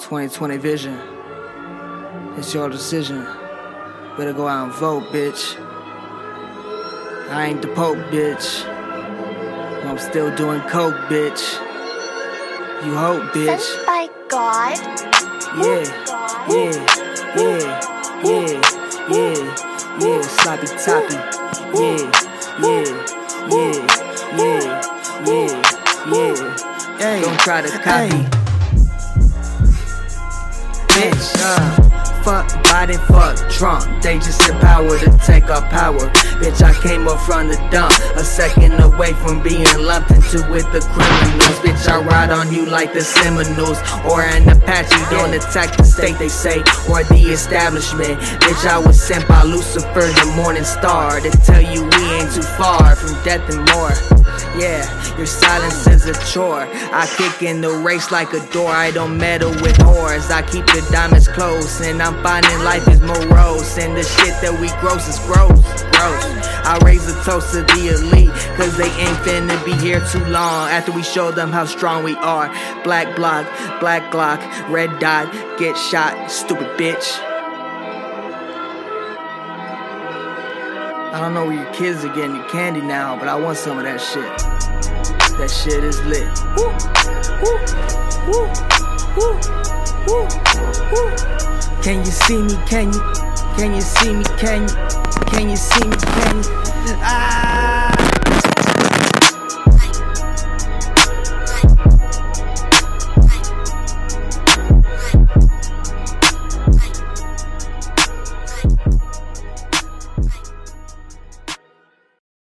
2020 vision. It's your decision. Better go out and vote, bitch. I ain't the Pope, bitch. I'm still doing coke, bitch. You hope, bitch. Sent by God. Yeah, yeah, yeah, yeah, yeah, yeah, sloppy toppy. Yeah, yeah, yeah, yeah, yeah, yeah. Don't try to copy. Bitch, uh. Fuck Biden, fuck Trump. They just empower to take our power. Bitch, I came up from the dump. A second away from being lumped into with the criminals. Bitch, On you like the Seminoles. Or an Apache. Don't attack the state, they say. Or the establishment. Bitch, I was sent by Lucifer, the morning star. To tell you we ain't too far from death and more. Yeah, your silence is a chore. I kick in the race like a door. I don't meddle with whores. I keep the diamonds close, and I'm finding life is morose. And the shit that we gross is gross, gross. I raise a toast to the elite, cause they ain't finna be here too long. After we show them how strong we are. Black block, black Glock, red dot, get shot, stupid bitch. I don't know where your kids are getting your candy now, but I want some of that shit. That shit is lit. Woo, woo, woo, woo, woo, woo. Can you see me? Can you? Can you see me? Can you? Can you see me? Can you? Ah!